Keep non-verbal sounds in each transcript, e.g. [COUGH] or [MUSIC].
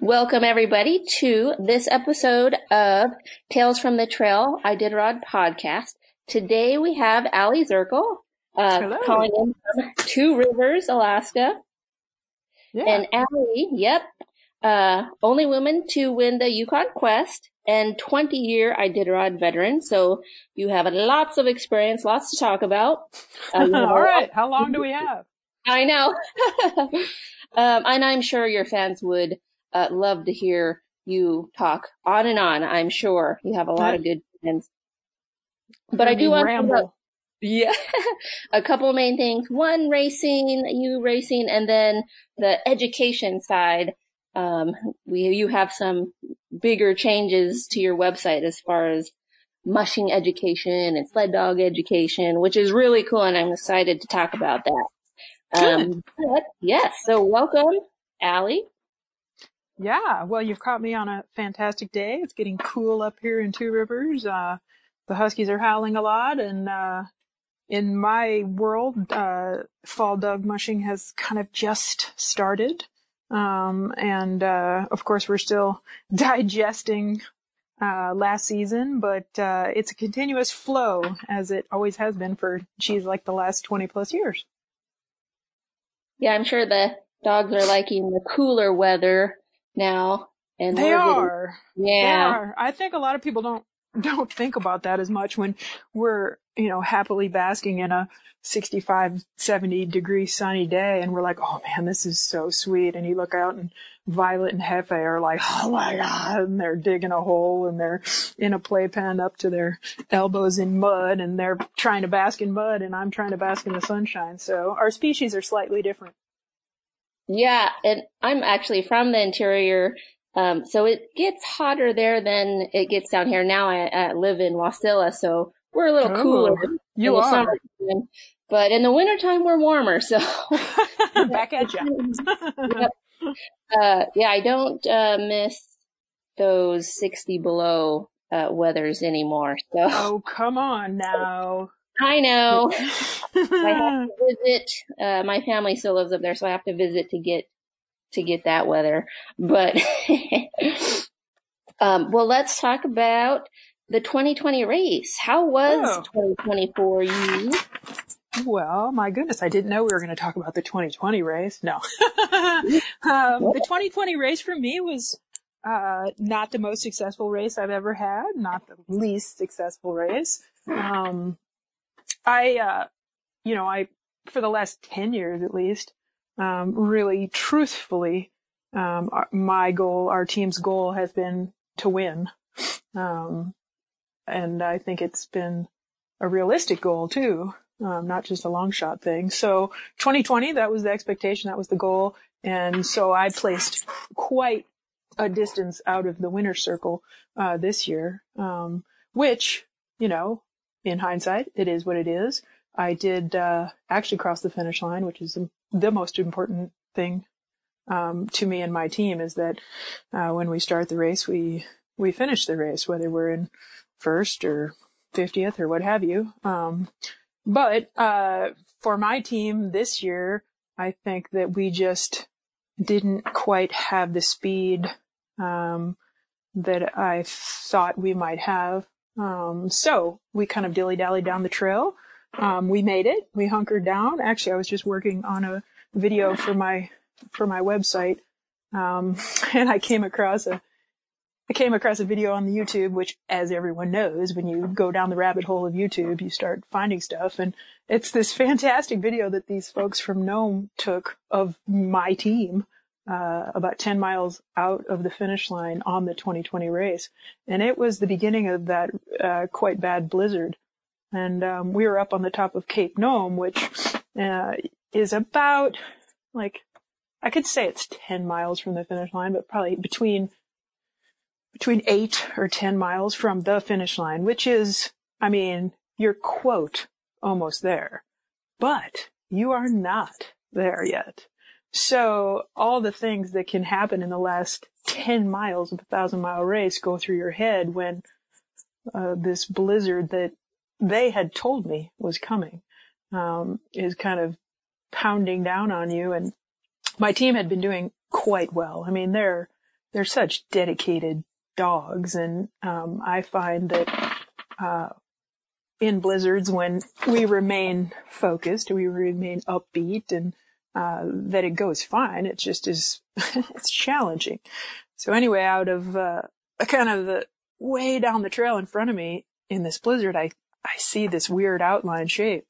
Welcome everybody to this episode of Tales from the Trail Iditarod podcast. Today we have Aliy Zirkle, uh, calling in from Two Rivers, Alaska. Yeah. And Aliy, yep, uh, only woman to win the Yukon Quest and 20 year Iditarod veteran. So you have lots of experience, lots to talk about. Uh, [LAUGHS] All right. How long do we have? I know. [LAUGHS] um, and I'm sure your fans would uh, love to hear you talk on and on. I'm sure you have a lot of good friends. But I do want ramble. to [LAUGHS] yeah, a couple main things. One, racing, you racing, and then the education side. Um, we, you have some bigger changes to your website as far as mushing education and sled dog education, which is really cool. And I'm excited to talk about that. Um, but yes, so welcome, Aliy. Yeah, well, you've caught me on a fantastic day. It's getting cool up here in Two Rivers. Uh, the Huskies are howling a lot, and uh, in my world, uh, fall dog mushing has kind of just started. Um, and uh, of course, we're still [LAUGHS] digesting uh, last season, but uh, it's a continuous flow as it always has been for, geez, like the last 20 plus years. Yeah, I'm sure the dogs are liking the cooler weather now. And they are. Getting, yeah. They are. I think a lot of people don't [LAUGHS] don't think about that as much when we're, you know, happily basking in a 65, 70 degree sunny day and we're like, oh man, this is so sweet. And you look out and Violet and Hefe are like, oh my God. And they're digging a hole and they're in a playpen up to their elbows in mud and they're trying to bask in mud and I'm trying to bask in the sunshine. So our species are slightly different. Yeah, and I'm actually from the interior, um, so it gets hotter there than it gets down here. Now I, I live in Wasilla, so we're a little oh, cooler. You are. Summer, but in the wintertime we're warmer, so. [LAUGHS] Back at you. yep. uh, yeah, I don't, uh, miss those 60 below, uh, weathers anymore, so. Oh, come on now. I know. I have [LAUGHS] to visit. Uh, my family still lives up there, so I have to visit to get to get that weather. But [LAUGHS] um, well, let's talk about the 2020 race. How was oh. 2020 for you? Well, my goodness, I didn't know we were going to talk about the 2020 race. No. [LAUGHS] um, the 2020 race for me was uh, not the most successful race I've ever had, not the least successful race. Um, I, uh, you know, I, for the last 10 years at least, um, really truthfully, um, my goal, our team's goal has been to win. Um, and I think it's been a realistic goal too, um, not just a long shot thing. So 2020, that was the expectation, that was the goal. And so I placed quite a distance out of the winner's circle, uh, this year, um, which, you know, in hindsight, it is what it is. I did uh, actually cross the finish line, which is the most important thing um, to me and my team. Is that uh, when we start the race, we we finish the race, whether we're in first or fiftieth or what have you. Um, but uh, for my team this year, I think that we just didn't quite have the speed um, that I thought we might have. Um, so we kind of dilly dally down the trail. Um, we made it. We hunkered down. Actually, I was just working on a video for my for my website, um, [LAUGHS] and I came across a I came across a video on the YouTube, which, as everyone knows, when you go down the rabbit hole of YouTube, you start finding stuff, and it's this fantastic video that these folks from Nome took of my team uh, about 10 miles out of the finish line on the 2020 race. And it was the beginning of that uh, quite bad blizzard. And um, we were up on the top of Cape Nome, which uh, is about like I could say it's 10 miles from the finish line, but probably between between eight or 10 miles from the finish line, which is, I mean, you're quote almost there, but you are not there yet. So all the things that can happen in the last 10 miles of a thousand mile race go through your head when uh, this blizzard that they had told me was coming um, is kind of pounding down on you. And my team had been doing quite well. I mean, they're they're such dedicated dogs. And, um, I find that, uh, in blizzards when we remain focused, we remain upbeat and, uh, that it goes fine. It just is, [LAUGHS] it's challenging. So anyway, out of, uh, kind of the way down the trail in front of me in this blizzard, I, I see this weird outline shape.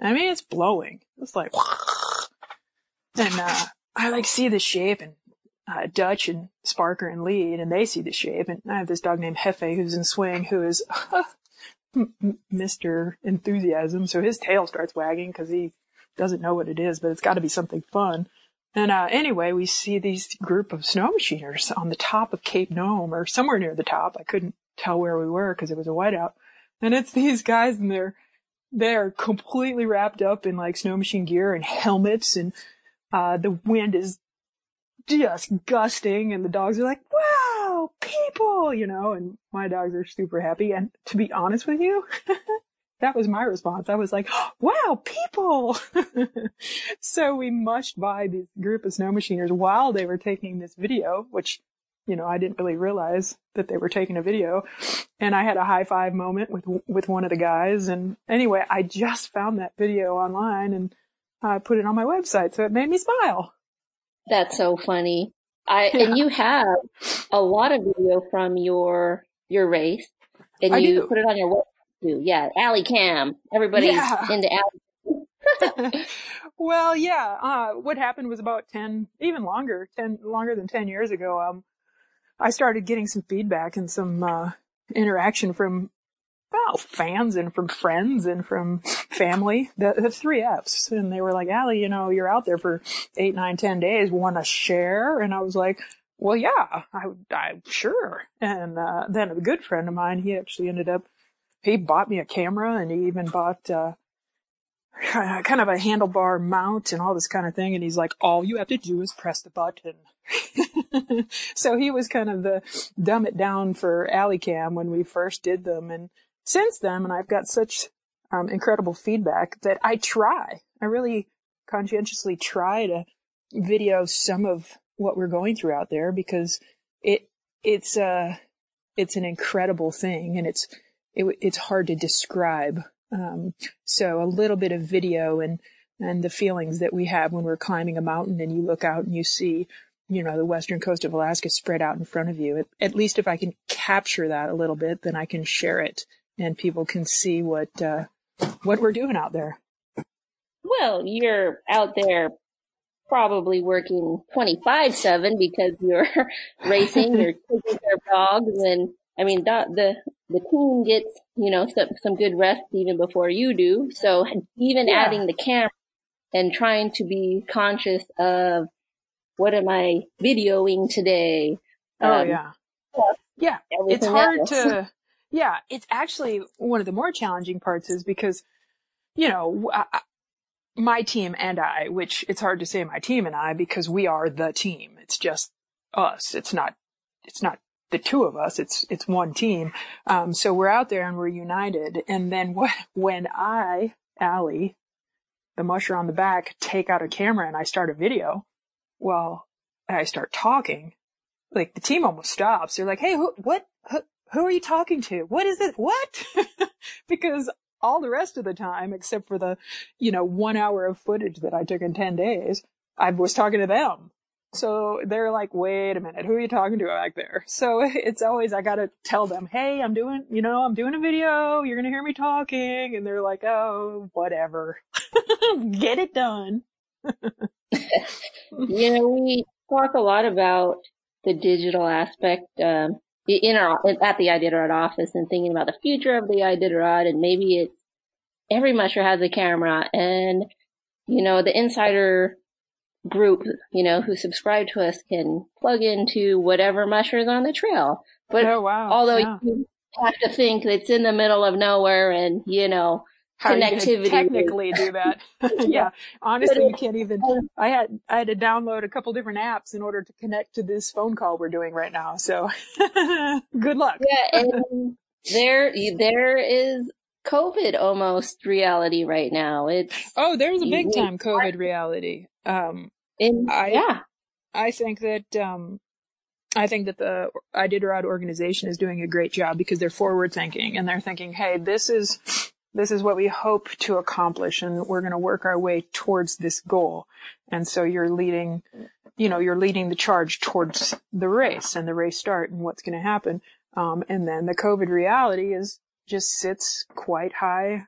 I mean, it's blowing. It's like, [LAUGHS] and, uh, I like see the shape and, uh, Dutch and Sparker and lead and they see the shape and I have this dog named Hefe who's in swing who is [LAUGHS] Mr. Enthusiasm. So his tail starts wagging because he doesn't know what it is, but it's got to be something fun. And uh, anyway, we see these group of snow machiners on the top of Cape Nome or somewhere near the top. I couldn't tell where we were because it was a whiteout. And it's these guys and they're they're completely wrapped up in like snow machine gear and helmets and uh the wind is just gusting and the dogs are like, wow, people, you know, and my dogs are super happy. And to be honest with you, [LAUGHS] that was my response. I was like, [GASPS] wow, people. [LAUGHS] so we mushed by this group of snow machiners while they were taking this video, which, you know, I didn't really realize that they were taking a video. And I had a high five moment with, with one of the guys. And anyway, I just found that video online and I put it on my website. So it made me smile. That's so funny. I, yeah. and you have a lot of video from your, your race and I you do. put it on your website too. Yeah. Aliy cam. Everybody's Yeah. [LAUGHS] into Aliy. [LAUGHS] well, yeah. Uh, what happened was about 10, even longer, 10, longer than 10 years ago. Um, I started getting some feedback and some, uh, interaction from, well, fans and from friends and from family, the, the three F's. And they were like, Aliy, you know, you're out there for eight, nine, ten days. Want to share? And I was like, well, yeah, I, I, sure. And, uh, then a good friend of mine, he actually ended up, he bought me a camera and he even bought, uh, [LAUGHS] kind of a handlebar mount and all this kind of thing. And he's like, all you have to do is press the button. [LAUGHS] so he was kind of the dumb it down for Aliy when we first did them. And since then, and I've got such um, incredible feedback that I try, I really conscientiously try to video some of what we're going through out there because it, it's, uh, it's an incredible thing and it's, it, it's hard to describe. Um, so a little bit of video and, and the feelings that we have when we're climbing a mountain and you look out and you see, you know, the western coast of Alaska spread out in front of you. At, at least if I can capture that a little bit, then I can share it and people can see what, uh, what we're doing out there. Well, you're out there probably working 25-7 because you're [LAUGHS] racing, [LAUGHS] you're taking care of dogs and I mean, the, the, the team gets, you know, some, some good rest even before you do. So even Yeah. adding the camera and trying to be conscious of what am I videoing today? Oh Um, yeah. Yeah. It's hard else. to, yeah, it's actually one of the more challenging parts is because, you know, I- my team and I, which it's hard to say my team and I because we are the team. It's just us. It's not, it's not the two of us. It's, it's one team. Um, so we're out there and we're united. And then wh- when I, Aliy, the musher on the back, take out a camera and I start a video, well, I start talking, like the team almost stops. They're like, "Hey, who, what, who, who are you talking to? What is it? What?" [LAUGHS] because all the rest of the time, except for the, you know, one hour of footage that I took in 10 days, I was talking to them. So they're like, wait a minute, who are you talking to back there? So [LAUGHS] it's always, I gotta tell them, hey, I'm doing, you know, I'm doing a video, you're gonna hear me talking, and they're like, oh, whatever. [LAUGHS] Get it done. [LAUGHS] You know, we talk a lot about the digital aspect um, in our at the Iditarod office and thinking about the future of the Iditarod, and maybe it's every musher has a camera, and you know the insider group, you know, who subscribe to us can plug into whatever musher is on the trail. But oh, wow. although Yeah. you have to think it's in the middle of nowhere, and you know, How are you connectivity technically do [LAUGHS] that. [LAUGHS] yeah. Honestly, you can't even, I had, I had to download a couple different apps in order to connect to this phone call we're doing right now. So [LAUGHS] good luck. Yeah, and there there is COVID almost reality right now. It's Oh, there's a big time COVID reality. Um, in I- yeah. I think that, um, I think that the Iditarod organization is doing a great job because they're forward thinking and they're thinking, hey, this is this is what we hope to accomplish and we're going to work our way towards this goal. And so you're leading, you know, you're leading the charge towards the race and the race start and what's going to happen. Um, and then the COVID reality is just sits quite high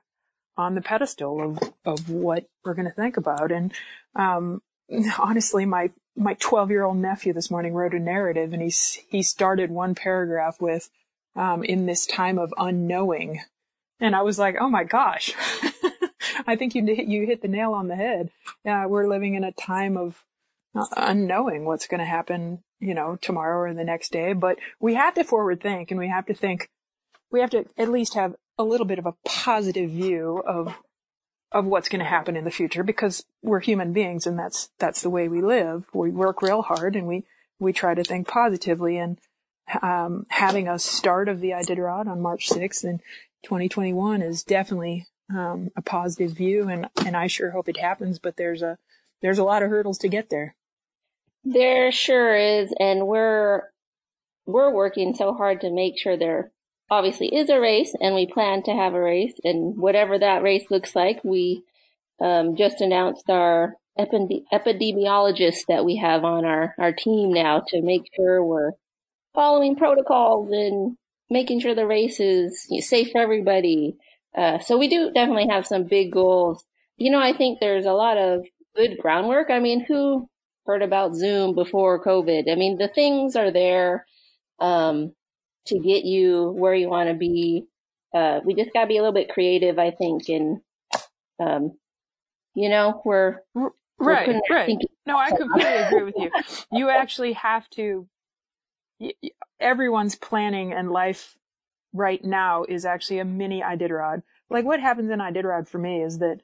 on the pedestal of, of what we're going to think about. And, um, [LAUGHS] honestly, my, my 12 year old nephew this morning wrote a narrative and he's, he started one paragraph with, um, in this time of unknowing, and I was like, oh my gosh, [LAUGHS] I think you you hit the nail on the head. Yeah, we're living in a time of unknowing what's going to happen, you know, tomorrow or the next day. But we have to forward think, and we have to think. We have to at least have a little bit of a positive view of of what's going to happen in the future because we're human beings and that's that's the way we live. We work real hard and we we try to think positively and um, having a start of the Iditarod on March 6th in 2021 is definitely um, a positive view, and and I sure hope it happens. But there's a there's a lot of hurdles to get there. There sure is, and we're we're working so hard to make sure there obviously is a race, and we plan to have a race, and whatever that race looks like, we um, just announced our epidemiologist that we have on our our team now to make sure we're following protocols and making sure the race is safe for everybody. Uh, so we do definitely have some big goals. You know, I think there's a lot of good groundwork. I mean, who heard about Zoom before COVID? I mean, the things are there, um, to get you where you want to be. Uh, we just gotta be a little bit creative, I think, and, um, you know, we're, right, we're right. No, I completely agree with you. [LAUGHS] You actually have to everyone's planning and life right now is actually a mini Iditarod. Like what happens in Iditarod for me is that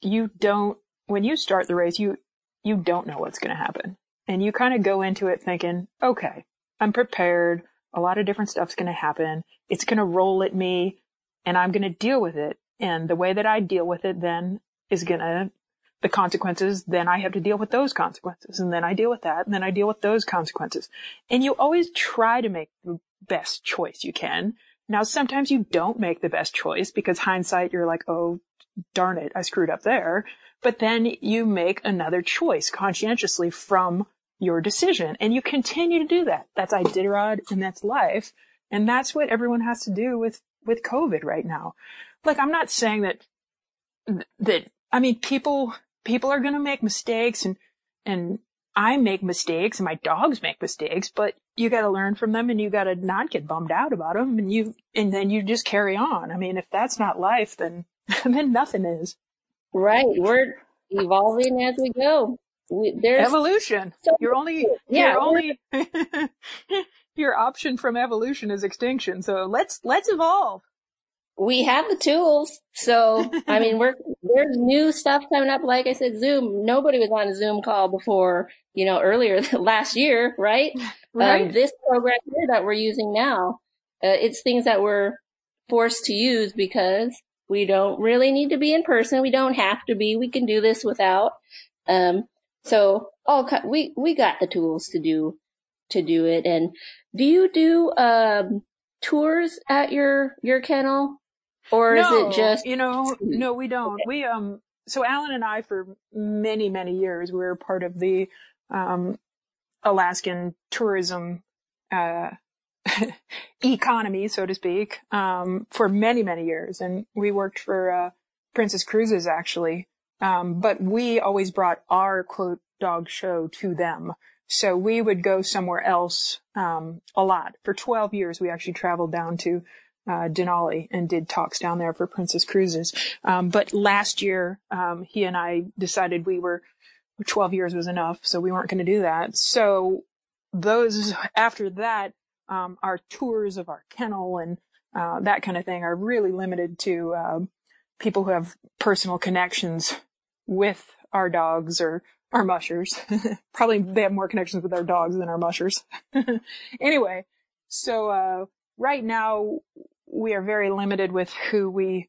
you don't, when you start the race, you, you don't know what's going to happen. And you kind of go into it thinking, okay, I'm prepared. A lot of different stuff's going to happen. It's going to roll at me and I'm going to deal with it. And the way that I deal with it then is going to the consequences, then I have to deal with those consequences. And then I deal with that. And then I deal with those consequences. And you always try to make the best choice you can. Now, sometimes you don't make the best choice because hindsight, you're like, oh, darn it, I screwed up there. But then you make another choice conscientiously from your decision and you continue to do that. That's Iditarod and that's life. And that's what everyone has to do with, with COVID right now. Like, I'm not saying that, that, I mean, people people are going to make mistakes and, and I make mistakes and my dogs make mistakes, but you got to learn from them and you got to not get bummed out about them and you, and then you just carry on. I mean, if that's not life, then, [LAUGHS] then nothing is. Right. We're evolving as we go. We, there's evolution. So you're only, yeah, you're only, [LAUGHS] your option from evolution is extinction. So let's, let's evolve we have the tools. So, I mean, we're, [LAUGHS] there's new stuff coming up. Like I said, Zoom, nobody was on a Zoom call before, you know, earlier [LAUGHS] last year, right? Right. Um, this program here that we're using now, uh, it's things that we're forced to use because we don't really need to be in person. We don't have to be. We can do this without. Um, so all we we got the tools to do to do it. And do you do um, tours at your your kennel? Or no, is it just you know? No, we don't. Okay. We um. So Allen and I, for many many years, we were part of the um, Alaskan tourism uh, [LAUGHS] economy, so to speak, um, for many many years, and we worked for uh, Princess Cruises actually. Um, but we always brought our quote dog show to them. So we would go somewhere else um, a lot. For 12 years, we actually traveled down to uh, Denali and did talks down there for Princess Cruises. Um, but last year, um, he and I decided we were 12 years was enough, so we weren't going to do that. So those after that, um, our tours of our kennel and uh, that kind of thing are really limited to uh, people who have personal connections with our dogs or our mushers. [LAUGHS] Probably they have more connections with our dogs than our mushers. [LAUGHS] anyway, so uh, right now we are very limited with who we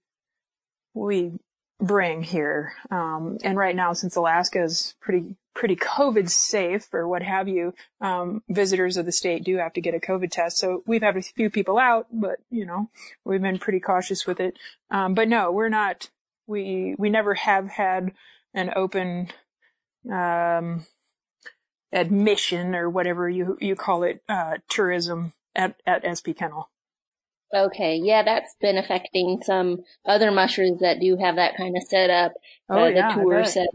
we bring here. Um, and right now, since Alaska is pretty pretty COVID safe or what have you. Um, visitors of the state do have to get a COVID test. So we've had a few people out, but you know, we've been pretty cautious with it. Um, but no, we're not, we, we never have had an open, um, admission or whatever you, you call it, uh, tourism at, at SP Kennel. Okay, yeah, that's been affecting some other mushers that do have that kind of setup, oh, uh, yeah, the tour setup.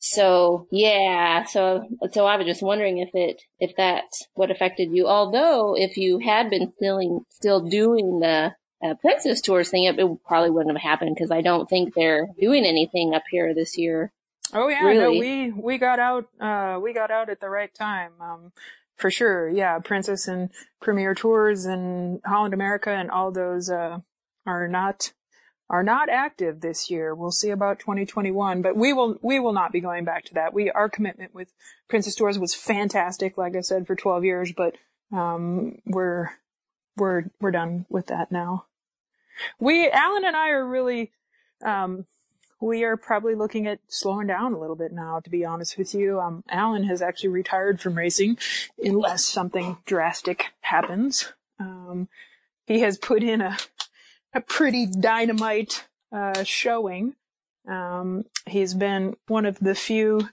So yeah, so so I was just wondering if it if that's what affected you. Although if you had been still still doing the uh, Princess Tours thing, it, it probably wouldn't have happened because I don't think they're doing anything up here this year. Oh yeah, really. no, we we got out uh we got out at the right time. Um for sure. Yeah, Princess and Premier Tours and Holland America and all those uh, are not are not active this year. We'll see about 2021, but we will we will not be going back to that. We our commitment with Princess Tours was fantastic, like I said, for 12 years, but um, we're we're we're done with that now. We Allen and I are really um, we are probably looking at slowing down a little bit now, to be honest with you. Um, Allen has actually retired from racing unless something drastic happens. Um, he has put in a, a pretty dynamite, uh, showing. Um, he's been one of the few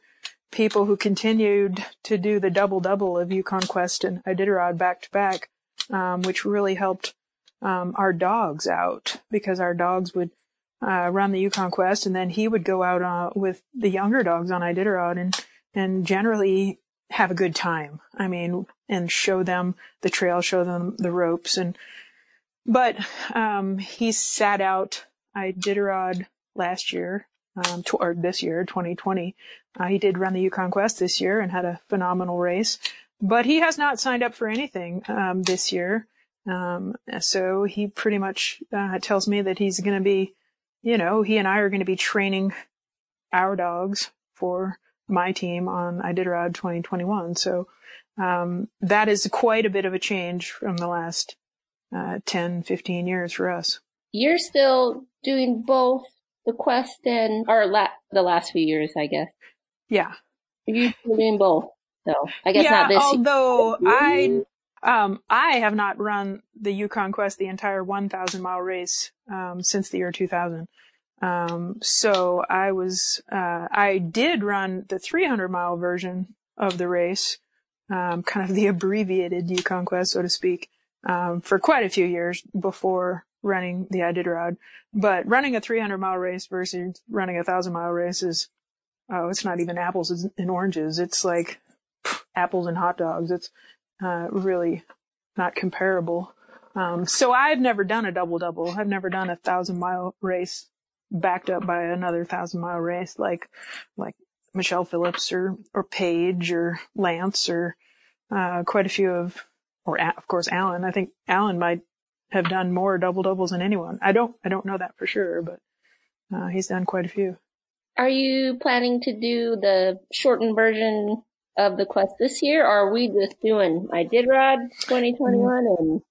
people who continued to do the double double of Yukon Quest and Iditarod back to back, um, which really helped, um, our dogs out because our dogs would uh, run the Yukon Quest, and then he would go out uh, with the younger dogs on Iditarod and and generally have a good time. I mean, and show them the trail, show them the ropes, and but um, he sat out Iditarod last year, um, to, or this year, 2020. Uh, he did run the Yukon Quest this year and had a phenomenal race, but he has not signed up for anything um, this year. Um, so he pretty much uh, tells me that he's going to be you know, he and I are going to be training our dogs for my team on Iditarod 2021. So, um, that is quite a bit of a change from the last, uh, 10, 15 years for us. You're still doing both the quest and, or la- the last few years, I guess. Yeah. You're doing both. So I guess yeah, not this although year. I um, I have not run the Yukon Quest the entire 1,000 mile race um, since the year 2000. Um, so I was, uh, I did run the 300 mile version of the race, um, kind of the [LAUGHS] abbreviated Yukon Quest, so to speak, um, for quite a few years before running the Iditarod. But running a 300 mile race versus running a 1,000 mile race is, oh, it's not even apples and oranges. It's like pff, apples and hot dogs. It's uh, really not comparable. Um, so I've never done a double double. I've never done a thousand mile race backed up by another thousand mile race like, like Michelle Phillips or, or Paige or Lance or, uh, quite a few of, or of course Allen. I think Allen might have done more double doubles than anyone. I don't, I don't know that for sure, but, uh, he's done quite a few. Are you planning to do the shortened version of the quest this year, or are we just doing Iditarod 2021 and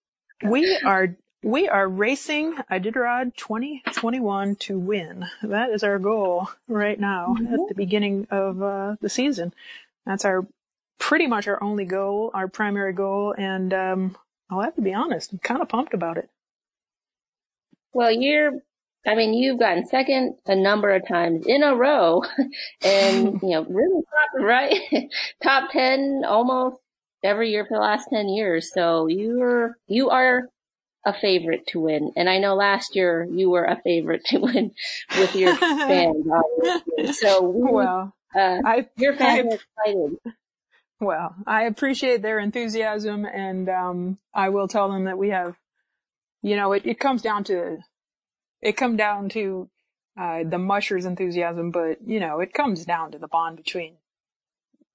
we are we are racing Iditarod 2021 to win. That is our goal right now mm-hmm. at the beginning of uh, the season. That's our pretty much our only goal, our primary goal, and um, I'll have to be honest, I'm kind of pumped about it. Well, you're I mean, you've gotten second a number of times in a row [LAUGHS] and, [LAUGHS] you know, really top, right? [LAUGHS] top 10 almost every year for the last 10 years. So you're, you are a favorite to win. And I know last year you were a favorite to win with your fans. so, we, well, uh, I, your fans I, are excited. Well, I appreciate their enthusiasm and, um, I will tell them that we have, you know, it, it comes down to it come down to uh, the mushers enthusiasm, but you know, it comes down to the bond between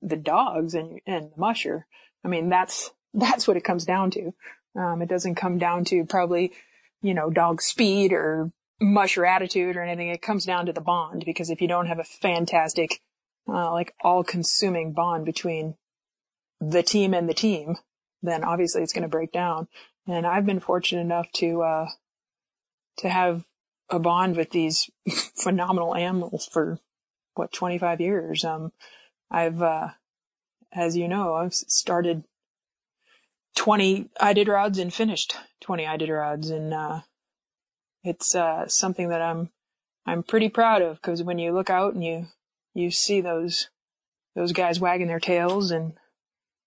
the dogs and and the musher. I mean, that's [LAUGHS] that's what it comes down to. Um, it doesn't come down to probably, you know, dog speed or musher attitude or anything. It comes down to the bond because if you don't have a fantastic, uh, like all consuming bond between the team and the team, then obviously it's going to break down. And I've been fortunate enough to, uh, to have a bond with these [LAUGHS] phenomenal animals for what 25 years. Um, I've, uh, as you know, I've started 20 Iditarods and finished 20 Iditarods and, uh, it's, uh, something that I'm, I'm pretty proud of because when you look out and you, you see those, those guys wagging their tails and,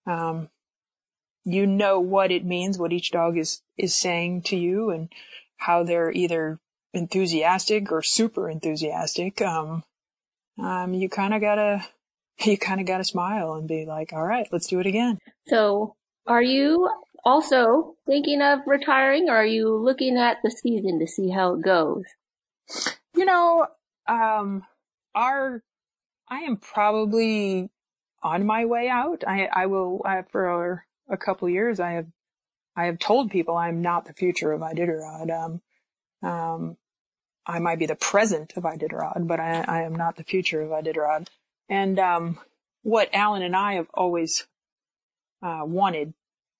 um, you know what it means, what each dog is, is saying to you and how they're either enthusiastic or super enthusiastic. Um, um, you kind of gotta, [LAUGHS] you kind of gotta smile and be like, all right, let's do it again. So are you also thinking of retiring or are you looking at the season to see how it goes? You know, um, our, I am probably on my way out. I, I will, I, for a couple years, I have, I have told people I'm not the future of Iditarod. Um, um, I might be the present of Iditarod, but I, I am not the future of Iditarod. And, um, what Allen and I have always, uh, wanted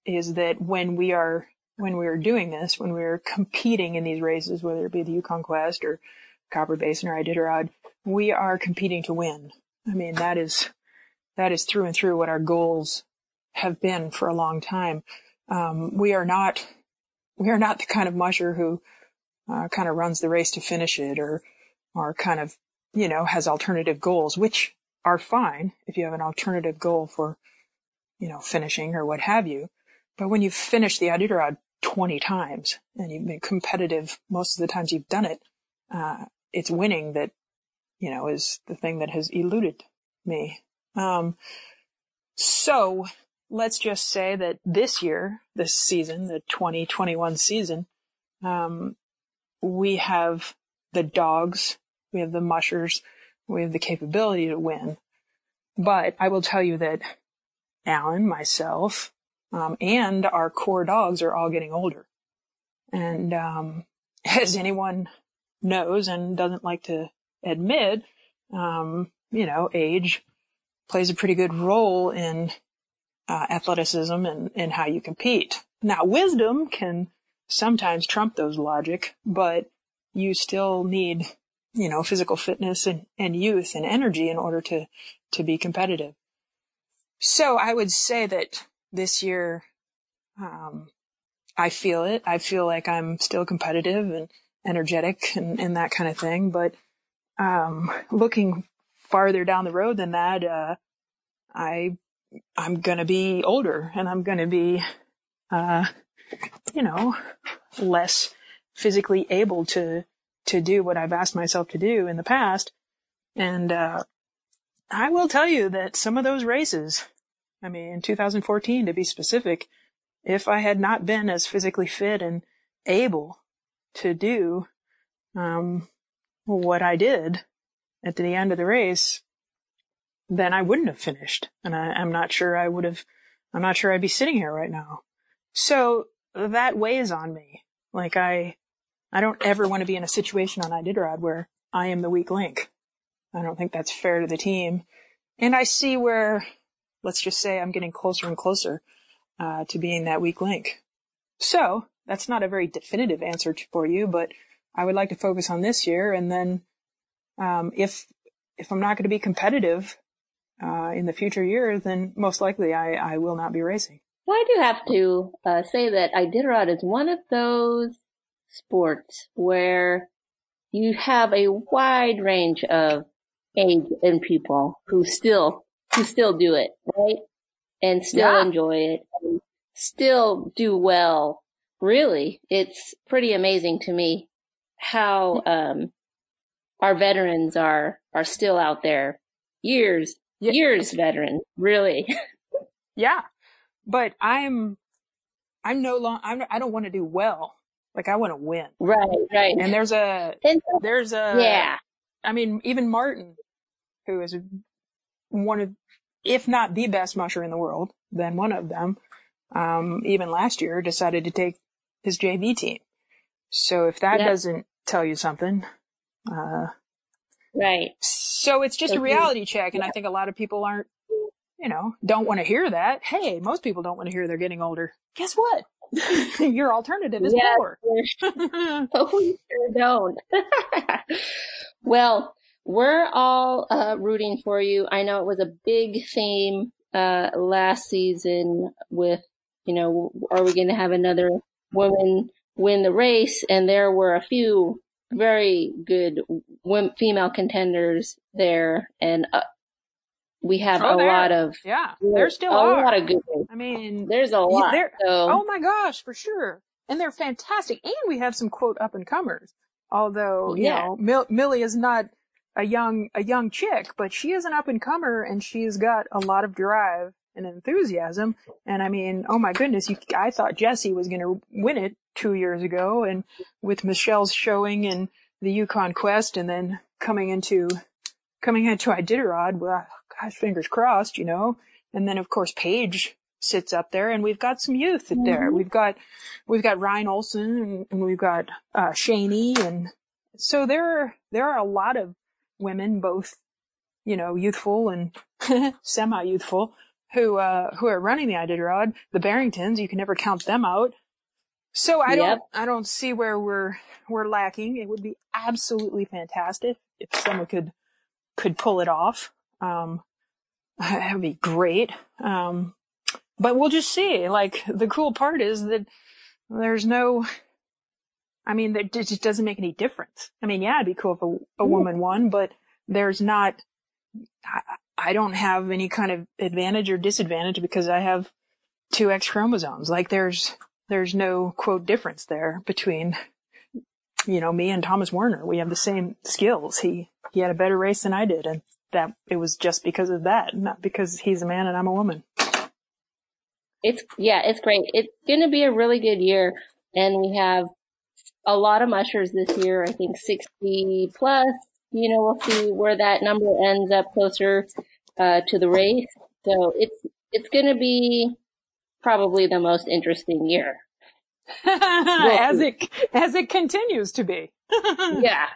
is that when we are, when we are doing this, when we're competing in these races, whether it be the Yukon Quest or Copper Basin or Iditarod, we are competing to win. I mean, that is, that is through and through what our goals have been for a long time. Um, we are not, we are not the kind of musher who, uh, kind of runs the race to finish it or, or kind of, you know, has alternative goals, which are fine if you have an alternative goal for, you know, finishing or what have you. But when you've finished the Iditarod 20 times and you've been competitive most of the times you've done it, uh, it's winning that, you know, is the thing that has eluded me. Um, so let's just say that this year, this season, the 2021 season, um, we have the dogs, we have the mushers, we have the capability to win. But I will tell you that Allen, myself, um, and our core dogs are all getting older. And um, [LAUGHS] as anyone knows and doesn't like to admit, um, you know, age plays a pretty good role in uh, athleticism and, and how you compete. Now, wisdom can sometimes trump those logic, but you still need, you know, physical fitness and, and youth and energy in order to, to be competitive. So I would say that this year, um, I feel it. I feel like I'm still competitive and energetic and, and that kind of thing. But, um, looking farther down the road than that, uh, I, I'm to be older and I'm to be, uh, you know, less physically able to, to do what I've asked myself to do in the past. And, uh, I will tell you that some of those races, I mean, in 2014 to be specific, if I had not been as physically fit and able to do, um, what I did at the end of the race, then I wouldn't have finished. And I, am not sure I would have, I'm not sure I'd be sitting here right now. So that weighs on me. Like I, I don't ever want to be in a situation on Iditarod where I am the weak link. I don't think that's fair to the team. And I see where, let's just say I'm getting closer and closer, uh, to being that weak link. So that's not a very definitive answer for you, but I would like to focus on this year. And then, um, if, if I'm not going to be competitive, uh, in the future year, then most likely I, I will not be racing. Well, I do have to uh, say that Iditarod is one of those sports where you have a wide range of age and people who still who still do it, right? And still yeah. enjoy it, and still do well. Really, it's pretty amazing to me how um, our veterans are are still out there, years yeah. years veteran, really. [LAUGHS] yeah, but I'm, I'm no long, I'm, I don't want to do well. Like I want to win. Right, right. And there's a, there's a, yeah. I mean, even Martin, who is one of, if not the best musher in the world, then one of them, um, even last year decided to take his JV team. So if that doesn't tell you something, uh, right. So it's just a reality check. And yeah. I think a lot of people aren't you know, don't want to hear that. Hey, most people don't want to hear they're getting older. Guess what? [LAUGHS] Your alternative is yes, more. [LAUGHS] oh, we sure don't. [LAUGHS] well, we're all uh, rooting for you. I know it was a big theme uh, last season with, you know, are we going to have another woman win the race? And there were a few very good female contenders there, and uh, we have oh, a there. lot of yeah. There's still a are. lot of good. I mean, there's a lot. So. Oh my gosh, for sure, and they're fantastic. And we have some quote up and comers. Although you yeah. know, Mill- Millie is not a young a young chick, but she is an up and comer, and she's got a lot of drive and enthusiasm. And I mean, oh my goodness, you, I thought Jessie was going to win it two years ago, and with Michelle's showing and the Yukon Quest, and then coming into coming into Iditarod, well, gosh, fingers crossed, you know. And then of course Paige sits up there, and we've got some youth mm-hmm. there. We've got we've got Ryne Olson, and, and we've got uh, Shaney, and so there there are a lot of women, both you know, youthful and [LAUGHS] semi-youthful, who uh, who are running the Iditarod. The Beringtons, you can never count them out. So I don't I don't see where we're we're lacking. It would be absolutely fantastic if someone could could pull it off. Um, [LAUGHS] that would be great. Um, but we'll just see. Like the cool part is that there's no. I mean, it just doesn't make any difference. I mean, yeah, it'd be cool if a, a woman won, but there's not. I, I don't have any kind of advantage or disadvantage because I have two X chromosomes. Like there's there's no quote difference there between you know me and Thomas Waerner. We have the same skills. He he had a better race than I did, and that it was just because of that, not because he's a man and I'm a woman. It's yeah, it's great. It's going to be a really good year, and we have a lot of mushers this year. I think sixty plus you know, we'll see where that number ends up closer uh, to the race. So it's it's going to be probably the most interesting year. [LAUGHS] as it as it continues to be. [LAUGHS] yeah.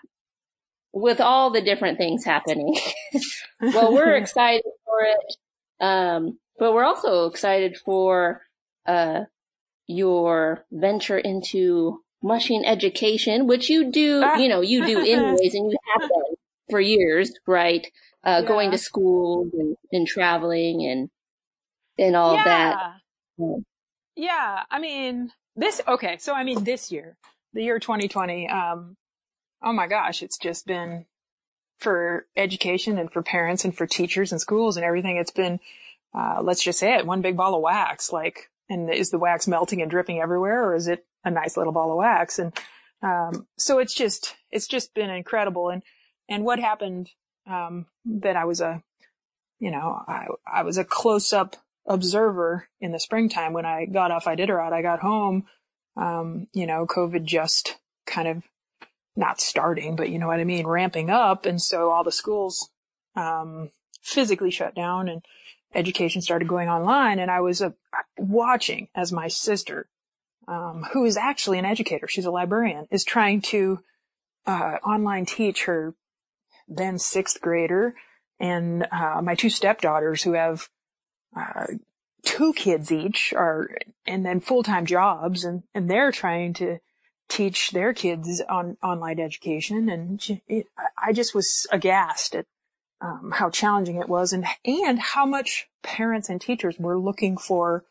With all the different things happening. [LAUGHS] well, we're excited for it. Um, but we're also excited for uh, your venture into mushing education, which you do, you know, you do [LAUGHS] anyways, and you have done for years, right? Uh, yeah. going to school and, and, traveling and, and all yeah. that. Yeah. I mean, this, okay. So, I mean, this year, the year 2020, um, oh my gosh, it's just been for education and for parents and for teachers and schools and everything. It's been, uh, let's just say it, one big ball of wax. Like, and is the wax melting and dripping everywhere or is it a nice little ball of wax. And, um, so it's just, it's just been incredible. And, and what happened, um, that I was a, you know, I, I was a close up observer in the springtime when I got off Iditarod. I got home, um, you know, COVID just kind of not starting, but you know what I mean, ramping up. And so all the schools, um, physically shut down and education started going online. And I was uh, watching as my sister um, who is actually an educator, she's a librarian, is trying to uh, online teach her then sixth grader and uh, my two stepdaughters who have uh, two kids each are and then full-time jobs and and they're trying to teach their kids on online education and it, I just was aghast at um, how challenging it was and and how much parents and teachers were looking for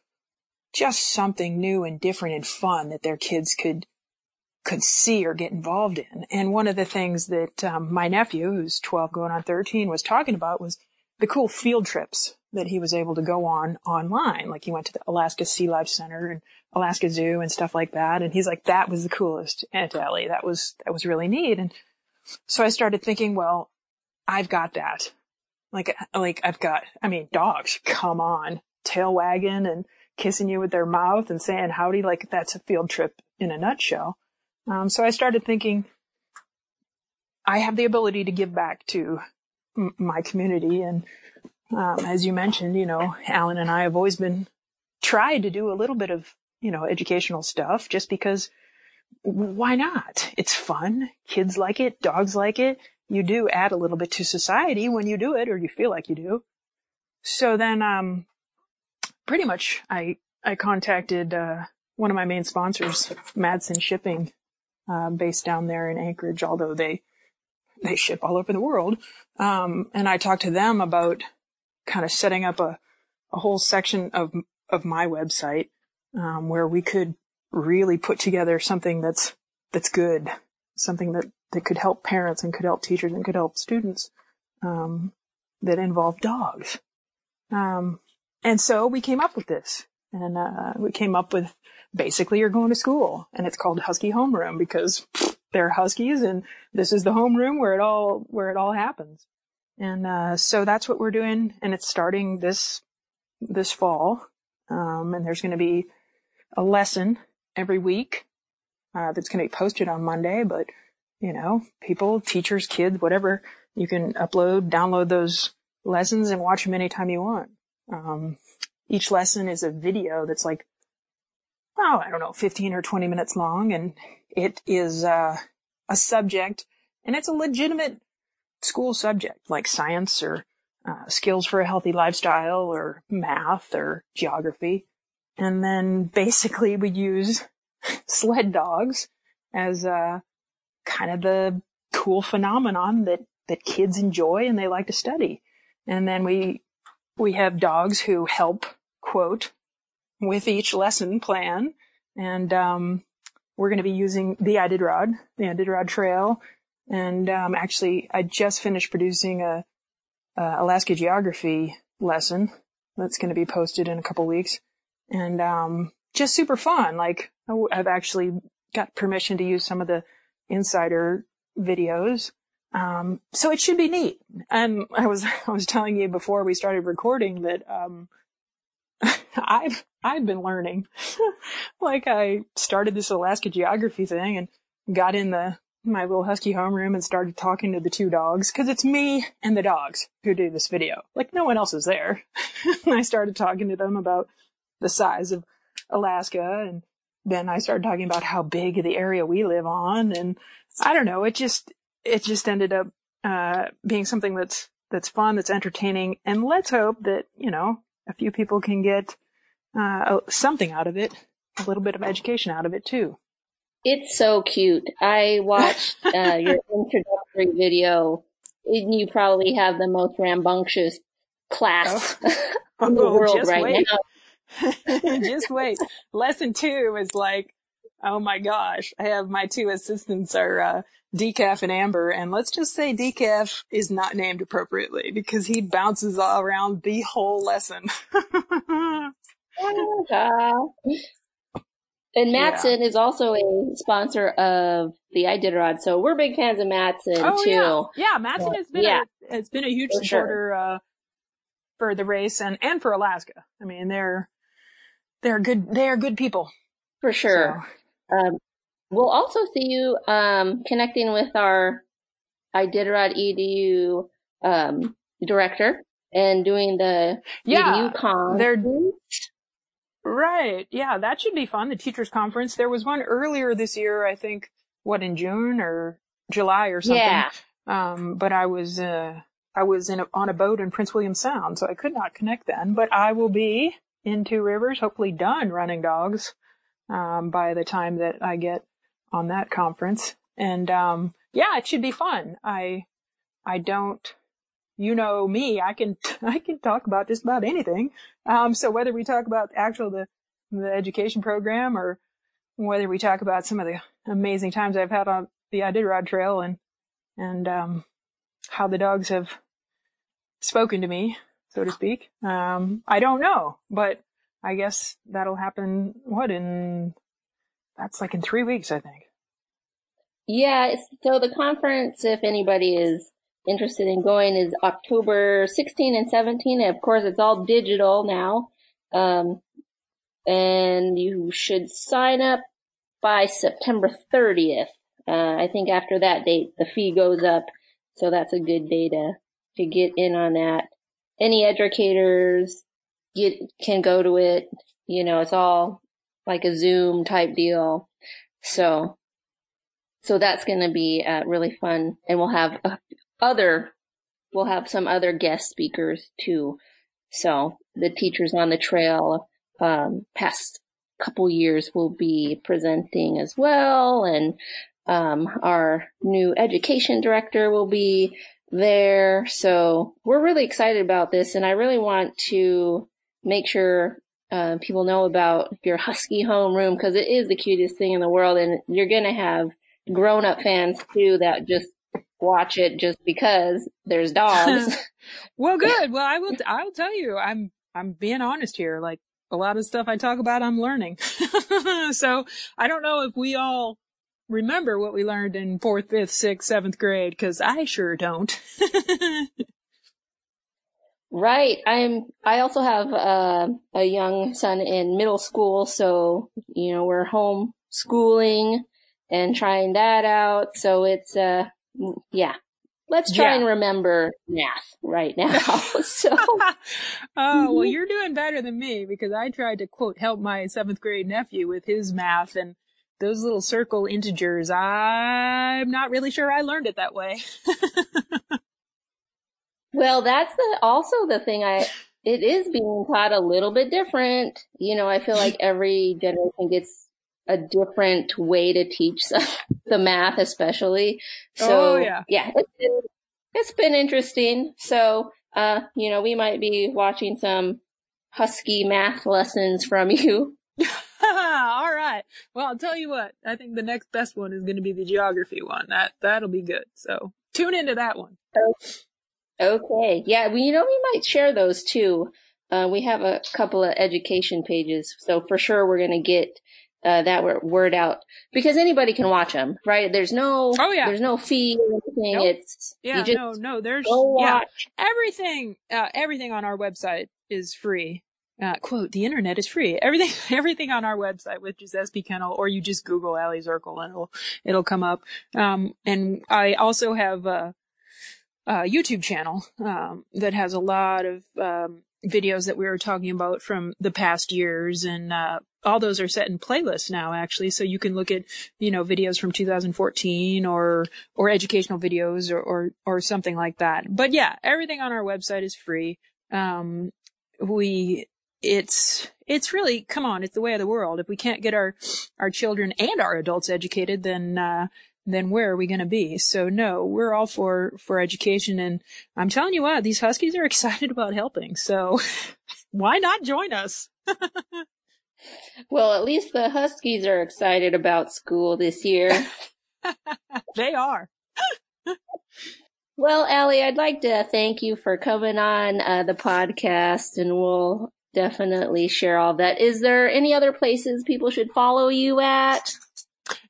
just something new and different and fun that their kids could could see or get involved in. And one of the things that um, my nephew, who's 12 going on 13, was talking about was the cool field trips that he was able to go on online. Like he went to the Alaska Sea Life Center and Alaska Zoo and stuff like that. And he's like, that was the coolest, Aunt Ellie. That was, that was really neat. And so I started thinking, well, I've got that. Like, like I've got, I mean, dogs, come on, tail wagging and kissing you with their mouth and saying howdy like that's a field trip in a nutshell. Um, so I started thinking, I have the ability to give back to m- my community. And um, as you mentioned, you know, Allen and I have always been tried to do a little bit of, you know, educational stuff just because why not? It's fun. Kids like it. Dogs like it. You do add a little bit to society when you do it or you feel like you do. So then, um, pretty much I, I contacted, uh, one of my main sponsors, Madsen Shipping, uh, based down there in Anchorage, although they, they ship all over the world. Um, and I talked to them about kind of setting up a, a whole section of, of my website, um, where we could really put together something that's, that's good, something that, that could help parents and could help teachers and could help students, um, that involved dogs. Um, and so we came up with this and, uh, we came up with basically you're going to school and it's called Husky Homeroom because [LAUGHS] they're Huskies and this is the homeroom where it all, where it all happens. And, uh, so that's what we're doing and it's starting this, this fall. Um, and there's going to be a lesson every week, uh, that's going to be posted on Monday, but you know, people, teachers, kids, whatever, you can upload, download those lessons and watch them anytime you want. Um, each lesson is a video that's like, oh, I don't know, 15 or 20 minutes long. And it is, uh, a subject and it's a legitimate school subject like science or uh, skills for a healthy lifestyle or math or geography. And then basically we use [LAUGHS] sled dogs as, uh, kind of the cool phenomenon that, that kids enjoy and they like to study. And then we, we have dogs who help quote with each lesson plan. And, um, we're going to be using the Iditarod, the Iditarod Trail. And, um, actually I just finished producing a, Alaska geography lesson that's going to be posted in a couple weeks. And, um, just super fun. Like I've actually got permission to use some of the insider videos. Um, so it should be neat. And I was, [LAUGHS] I was telling you before we started recording that, um, [LAUGHS] I've, I've been learning. [LAUGHS] like I started this Alaska geography thing and got in the, my little husky homeroom and started talking to the two dogs because it's me and the dogs who do this video. Like no one else is there. I started talking to them about the size of Alaska and then I started talking about how big the area we live on and I don't know, it just, it just ended up, uh, being something that's, that's fun, that's entertaining. And let's hope that, you know, a few people can get, uh, something out of it, a little bit of education out of it too. It's so cute. I watched, [LAUGHS] uh, your introductory video and you probably have the most rambunctious class oh. [LAUGHS] in the oh, world right wait. now. [LAUGHS] Just wait. Lesson two is like, oh my gosh, I have my two assistants are, uh, Decaf and Amber, and let's just say Decaf is not named appropriately because he bounces all around the whole lesson. [LAUGHS] [LAUGHS] and Matson yeah. is also a sponsor of the Iditarod, so we're big fans of Matson oh, too. Yeah, yeah Matson has been yeah. a, has been a huge for supporter sure. uh, for the race and and for Alaska. I mean, they're they're good. They are good people. For sure. So. Um, we'll also see you um, connecting with our Iditarod EDU um, director and doing the yeah, EDU con. They're right. Yeah, that should be fun. The teachers conference. There was one earlier this year. I think what in June or July or something. Yeah. Um, but I was uh, I was in a, on a boat in Prince William Sound, so I could not connect then. But I will be in Two Rivers, hopefully done running dogs um, by the time that I get on that conference. And um, yeah, it should be fun. I I don't you know me, I can [LAUGHS] I can talk about just about anything. Um, so whether we talk about actual the the education program or whether we talk about some of the amazing times I've had on the Iditarod Trail and and um, how the dogs have spoken to me, so to speak. Um, I don't know, but I guess that'll happen, what, in, that's like in three weeks, I think. Yeah, so the conference, if anybody is interested in going, is October 16 and 17. And of course, it's all digital now. Um, and you should sign up by September 30th. Uh, I think after that date, the fee goes up. So that's a good day to, to get in on that. Any educators get, can go to it. You know, it's all like a Zoom type deal. So, so that's going to be uh, really fun. And we'll have uh, other, we'll have some other guest speakers too. So the teachers on the trail, um, past couple years will be presenting as well. And, Um, our new education director will be there. So we're really excited about this and I really want to make sure uh, people know about your husky homeroom because it is the cutest thing in the world and you're going to have grown up fans too that just watch it just because there's dogs. [LAUGHS] well, good. Well, I will, I'll tell you, I'm, I'm being honest here. Like a lot of stuff I talk about, I'm learning. [LAUGHS] so I don't know if we all remember what we learned in fourth, fifth, sixth, seventh grade because I sure don't. [LAUGHS] right. I'm. I also have uh, a young son in middle school, so you know we're home schooling and trying that out. So it's uh, yeah. Let's try yeah. and remember math right now. [LAUGHS] [LAUGHS] so, oh well, you're doing better than me because I tried to quote help my seventh grade nephew with his math and those little circle integers, I'm not really sure I learned it that way. [LAUGHS] well, that's the, also the thing I, it is being taught a little bit different. You know, I feel like every generation gets a different way to teach [LAUGHS] the math, especially. So, oh, yeah. yeah, it's been, it's been interesting. So, uh, you know, we might be watching some husky math lessons from you [LAUGHS] All right. Well, I'll tell you what. I think the next best one is going to be the geography one. That that'll be good. So tune into that one. Okay. Yeah. Well, you know, we might share those too. Uh, we have a couple of education pages, so for sure we're going to get uh, that word out because anybody can watch them, right? There's no, oh yeah, there's no fee or anything. Nope. It's yeah, no, no, there's yeah, everything, uh, everything on our website is free uh, quote, the internet is free. Everything, [LAUGHS] everything on our website, which is SP Kennel, or you just Google Aliy Zirkle and it'll, it'll come up. Um, and I also have a, a YouTube channel, um, that has a lot of, um, videos that we were talking about from the past years and, uh, all those are set in playlists now actually so you can look at you know videos from 2014 or or educational videos or or, or something like that but yeah everything on our website is free um, we it's it's really come on it's the way of the world. If we can't get our our children and our adults educated then uh then where are we going to be? So no we're all for for education and i'm telling you what these huskies are [LAUGHS] excited about helping so [LAUGHS] why not join us? [LAUGHS] Well at least the huskies are excited about school this year. They are. Well, Aliy, I'd like to thank you for coming on uh, the podcast, and we'll definitely share all that. Is there any other places people should follow you at?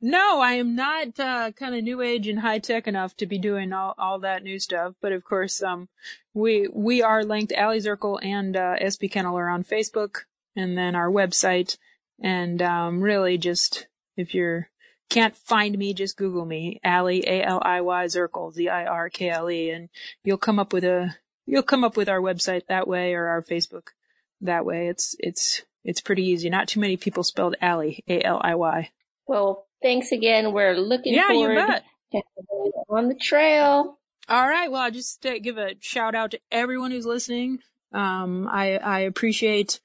No, I am not uh, kind of new age and high tech enough to be doing all, all that new stuff. But of course, um, we we are linked. Aliy Zirkle and uh, SP Kennel are on Facebook, and then our website. And um, really, just if you're can't find me, just Google me, Aliy A L I Y Zirkle Z I R K L E, and you'll come up with a you'll come up with our website that way or our Facebook that way. It's it's it's pretty easy. Not too many people spelled Aliy, A L I Y. Well, thanks again. We're looking yeah, forward you bet. on the trail. All right. Well, I'll just uh, give a shout out to everyone who's listening. Um, I I appreciate.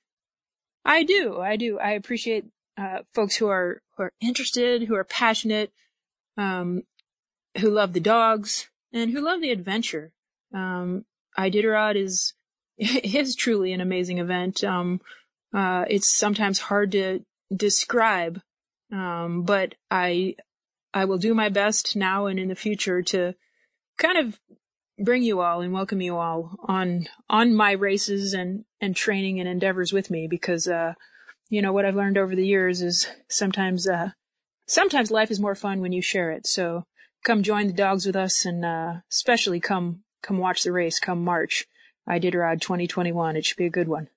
I do. I do. I appreciate uh, folks who are who are interested, who are passionate, um, who love the dogs, and who love the adventure. Um, Iditarod is [LAUGHS] is truly an amazing event. Um, uh, it's sometimes hard to describe, um, but I, I will do my best now and in the future to kind of bring you all and welcome you all on, on my races and, and training and endeavors with me because, uh, you know, what I've learned over the years is sometimes, uh, sometimes life is more fun when you share it. So come join the dogs with us and, uh, especially come, come watch the race come March. Iditarod 2021. It should be a good one.